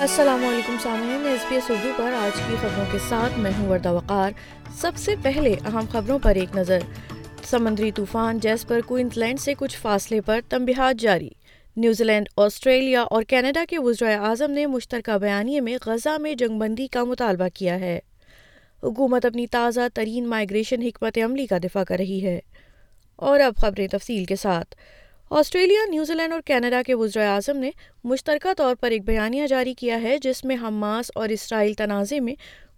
السلام علیکم سامعین ایس بی ایس اردو پر آج کی خبروں کے ساتھ میں ہوں وردہ وقار۔ سب سے پہلے اہم خبروں پر ایک نظر۔ سمندری طوفان جیس پر کوئنز لینڈ سے کچھ فاصلے پر تنبیہات جاری۔ نیوزی لینڈ، آسٹریلیا اور کینیڈا کے وزرائے اعظم نے مشترکہ بیانیے میں غزہ میں جنگ بندی کا مطالبہ کیا ہے۔ حکومت اپنی تازہ ترین مائیگریشن حکمت عملی کا دفاع کر رہی ہے۔ اور اب خبریں تفصیل کے ساتھ۔ آسٹریلیا نیوزی لینڈ اور کینیڈا کے وزراء اعظم نے مشترکہ طور پر ایک بیانیہ جاری کیا ہے، جس میں حماس اور اسرائیل تنازع میں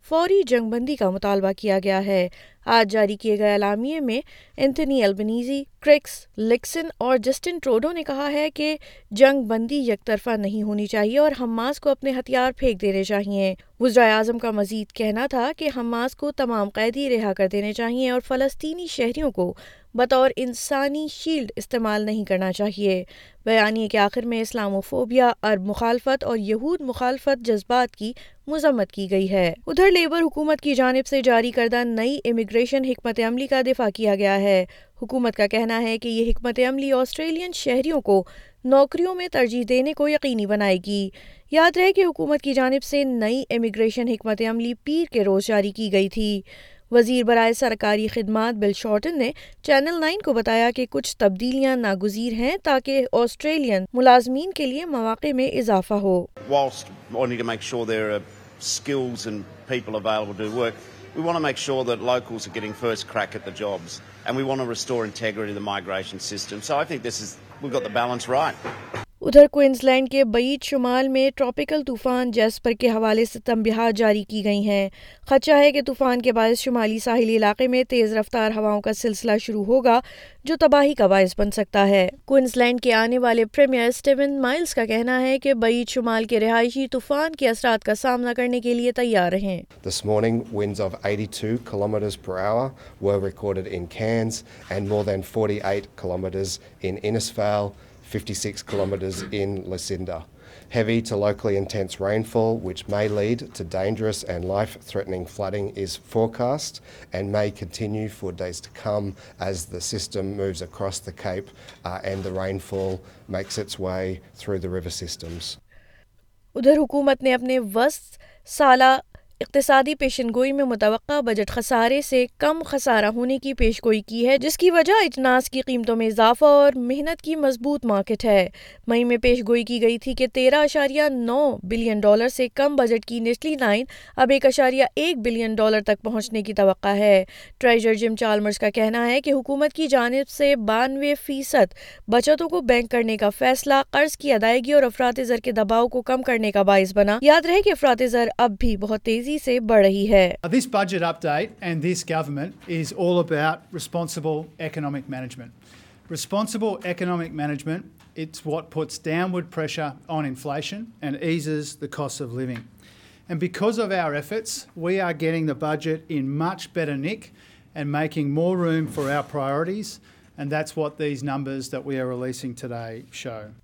فوری جنگ بندی کا مطالبہ کیا گیا ہے۔ آج جاری کیے گئے اعلامیے میں انتنی البنیزی، کرکس لکسن اور جسٹن ٹروڈو نے کہا ہے کہ جنگ بندی یک طرفہ نہیں ہونی چاہیے اور حماس کو اپنے ہتھیار پھینک دینے چاہیے۔ وزرائے اعظم کا مزید کہنا تھا کہ حماس کو تمام قیدی رہا کر دینے چاہیے اور فلسطینی شہریوں کو بطور انسانی شیلڈ استعمال نہیں کرنا چاہیے۔ بیانیے کے آخر میں اسلام و فوبیا عرب مخالفت اور یہود مخالفت جذبات کی مذمت کی گئی ہے۔ ادھر لیبر حکومت کی جانب سے جاری کردہ نئی امیگریشن حکمت عملی کا دفاع کیا گیا ہے۔ حکومت کا کہنا ہے کہ یہ حکمت عملی آسٹریلین شہریوں کو نوکریوں میں ترجیح دینے کو یقینی بنائے گی۔ یاد رہے کہ حکومت کی جانب سے نئی امیگریشن حکمت عملی پیر کے روز جاری کی گئی تھی۔ وزیر برائے سرکاری خدمات بل شارٹن نے چینل نائن کو بتایا کہ کچھ تبدیلیاں ناگزیر ہیں تاکہ آسٹریلین ملازمین کے لیے مواقع میں اضافہ ہو۔ We want to make sure that locals are getting first crack at the jobs, and we want to restore integrity to the migration system. So I think this is we've got the balance right. ادھر Queensland کے بعید شمال میں tropical طوفان Jasper کے حوالے سے تنبیہات جاری کی گئی ہیں خدشہ ہے کہ طوفان کے باعث شمالی ساحلی علاقے میں تیز رفتار ہواؤں کا سلسلہ شروع ہوگا جو تباہی کا باعث بن سکتا ہے کوئنز لینڈ کے آنے والے پریمیئر اسٹیون مائلز کا کہنا ہے کہ بعید شمال کے رہائشی طوفان کے اثرات کا سامنا کرنے کے لیے تیار رہیں This morning, winds of 82 kilometers per hour were recorded in Cairns and more than 48 kilometers in Innisfail. 56 kilometres in Lucinda. Heavy to locally intense rainfall, which may lead to dangerous and life threatening flooding, is forecast and may continue for days to come as the system moves across the Cape uh, and the rainfall makes its way through the river systems. ادھر حکومت نے اپنے وسط سالہ اقتصادی پیشن گوئی میں متوقع بجٹ خسارے سے کم خسارہ ہونے کی پیش گوئی کی ہے، جس کی وجہ اجناس کی قیمتوں میں اضافہ اور محنت کی مضبوط مارکیٹ ہے۔ مئی میں پیش گوئی کی گئی تھی کہ تیرہ اشاریہ نو بلین ڈالر سے کم بجٹ کی نچلی لائن اب ایک اشاریہ ایک بلین ڈالر تک پہنچنے کی توقع ہے۔ ٹریجر جم چالمرز کا کہنا ہے کہ حکومت کی جانب سے بانوے فیصد بچتوں کو بینک کرنے کا فیصلہ، قرض کی ادائیگی اور افراد زر کے دباؤ کو کم کرنے کا باعث بنا۔ یاد رہے کہ افراد زر اب بھی بہت تیزی سے بڑھ رہی ہے۔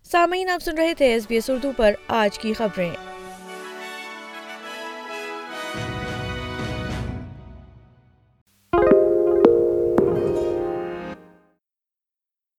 سامعین آپ سن رہے تھے ایس بی ایس اردو پر آج کی خبریں۔